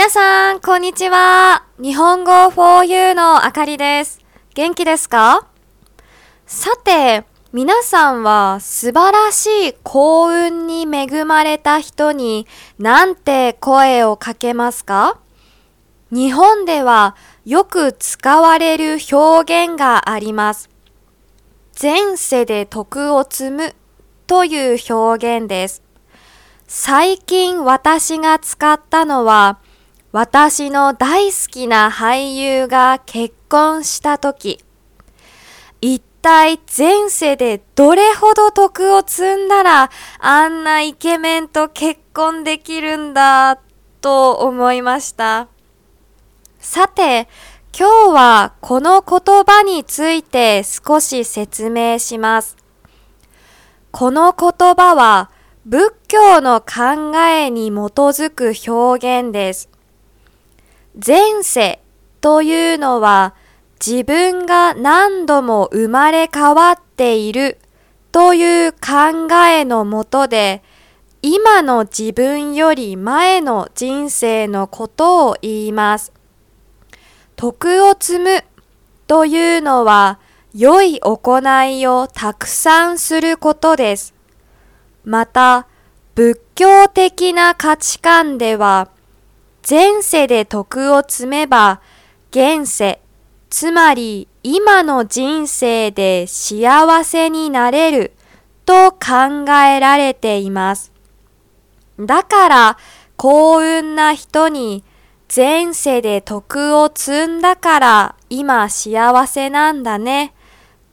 皆さん、こんにちは。日本語 4U のあかりです。元気ですか？さて、皆さんは素晴らしい幸運に恵まれた人になんて声をかけますか？日本ではよく使われる表現があります。前世で徳を積むという表現です。最近私が使ったのは私の大好きな俳優が結婚した時一体前世でどれほど徳を積んだらあんなイケメンと結婚できるんだと思いました。さて、今日はこの言葉について少し説明します。この言葉は仏教の考えに基づく表現です。前世というのは自分が何度も生まれ変わっているという考えのもとで今の自分より前の人生のことを言います。徳を積むというのは良い行いをたくさんすることです。また、仏教的な価値観では、前世で徳を積めば、現世、つまり今の人生で幸せになれると考えられています。だから、幸運な人に前世で徳を積んだから今幸せなんだね、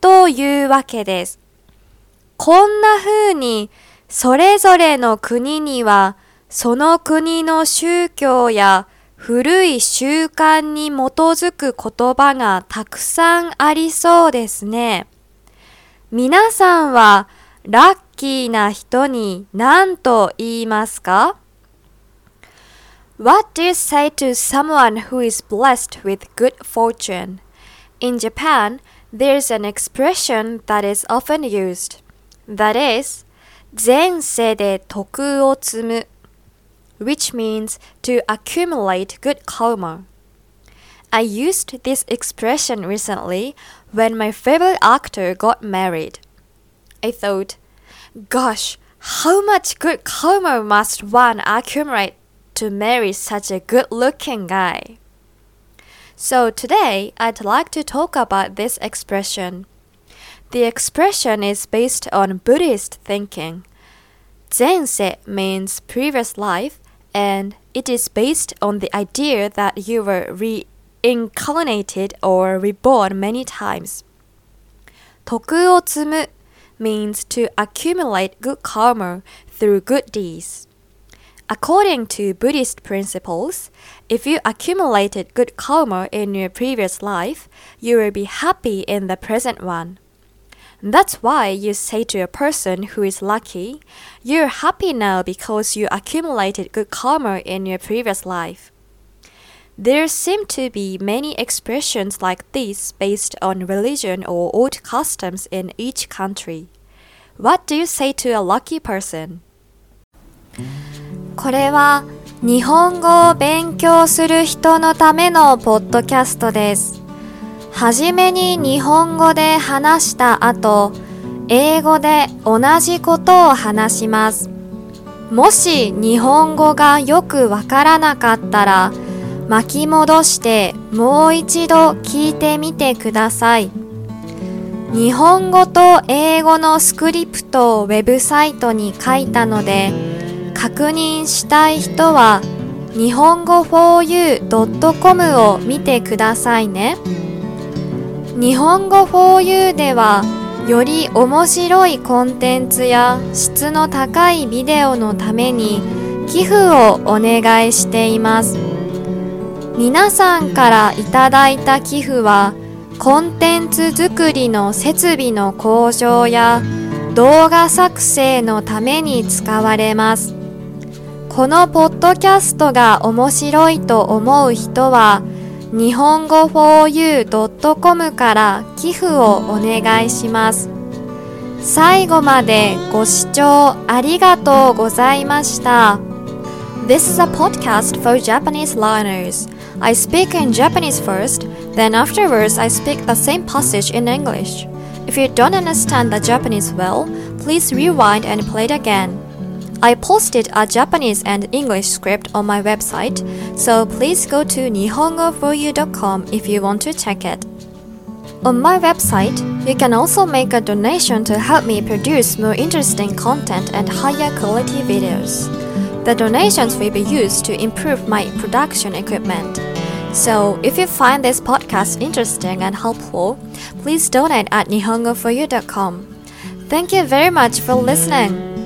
というわけです。こんな風にそれぞれの国にはその国の宗教や古い習慣に基づく言葉がたくさんありそうですね。皆さんはラッキーな人に何と言いますか What do you say to someone who is blessed with good fortune? In Japan, there's an expression that is often used. That is, 前世で徳を積む which means to accumulate good karma. I used this expression recently when my favorite actor got married. I thought, gosh, how much good karma must one accumulate to marry such a good looking guy? So today I'd like to talk about this expression. The expression is based on Buddhist thinking. Zense means previous life and it is based on the idea that you were reincarnated or reborn many times. 徳を積む means to accumulate good karma through good deeds. According to Buddhist principles, if you accumulated good karma in your previous life, you will be happy in the present one. That's why you say to a person who is lucky, You're happy now because you accumulated good karma in your previous life. There seem to be many expressions like this based on religion or old customs in each country. What do you say to a lucky person? これは日本語を勉強する人のためのポッドキャストです。 はじめに日本語で話した後、英語で同じことを話します。もし日本語がよくわからなかったら、巻き戻してもう一度聞いてみてください。日本語と英語のスクリプトをウェブサイトに書いたので、確認したい人は日本語 4u.com を見てくださいね。日本語 4u ではより面白いコンテンツや質の高いビデオのために寄付をお願いしています。皆さんからいただいた寄付はコンテンツ作りの設備の向上や動画作成のために使われます。このポッドキャストが面白いと思う人は日本語 4u.com から寄付をお願いします。最後までご視聴ありがとうございました。 This is a podcast for Japanese learners. I speak in Japanese first, then afterwards I speak the same passage in English. If you don't understand the Japanese well, please rewind and play it again. I posted a Japanese and English script on my website, so please go to nihongoforyou.com if you want to check it. On my website, you can also make a donation to help me produce more interesting content and higher quality videos. The donations will be used to improve my production equipment. So, if you find this podcast interesting and helpful, please donate at nihongoforyou.com. Thank you very much for listening.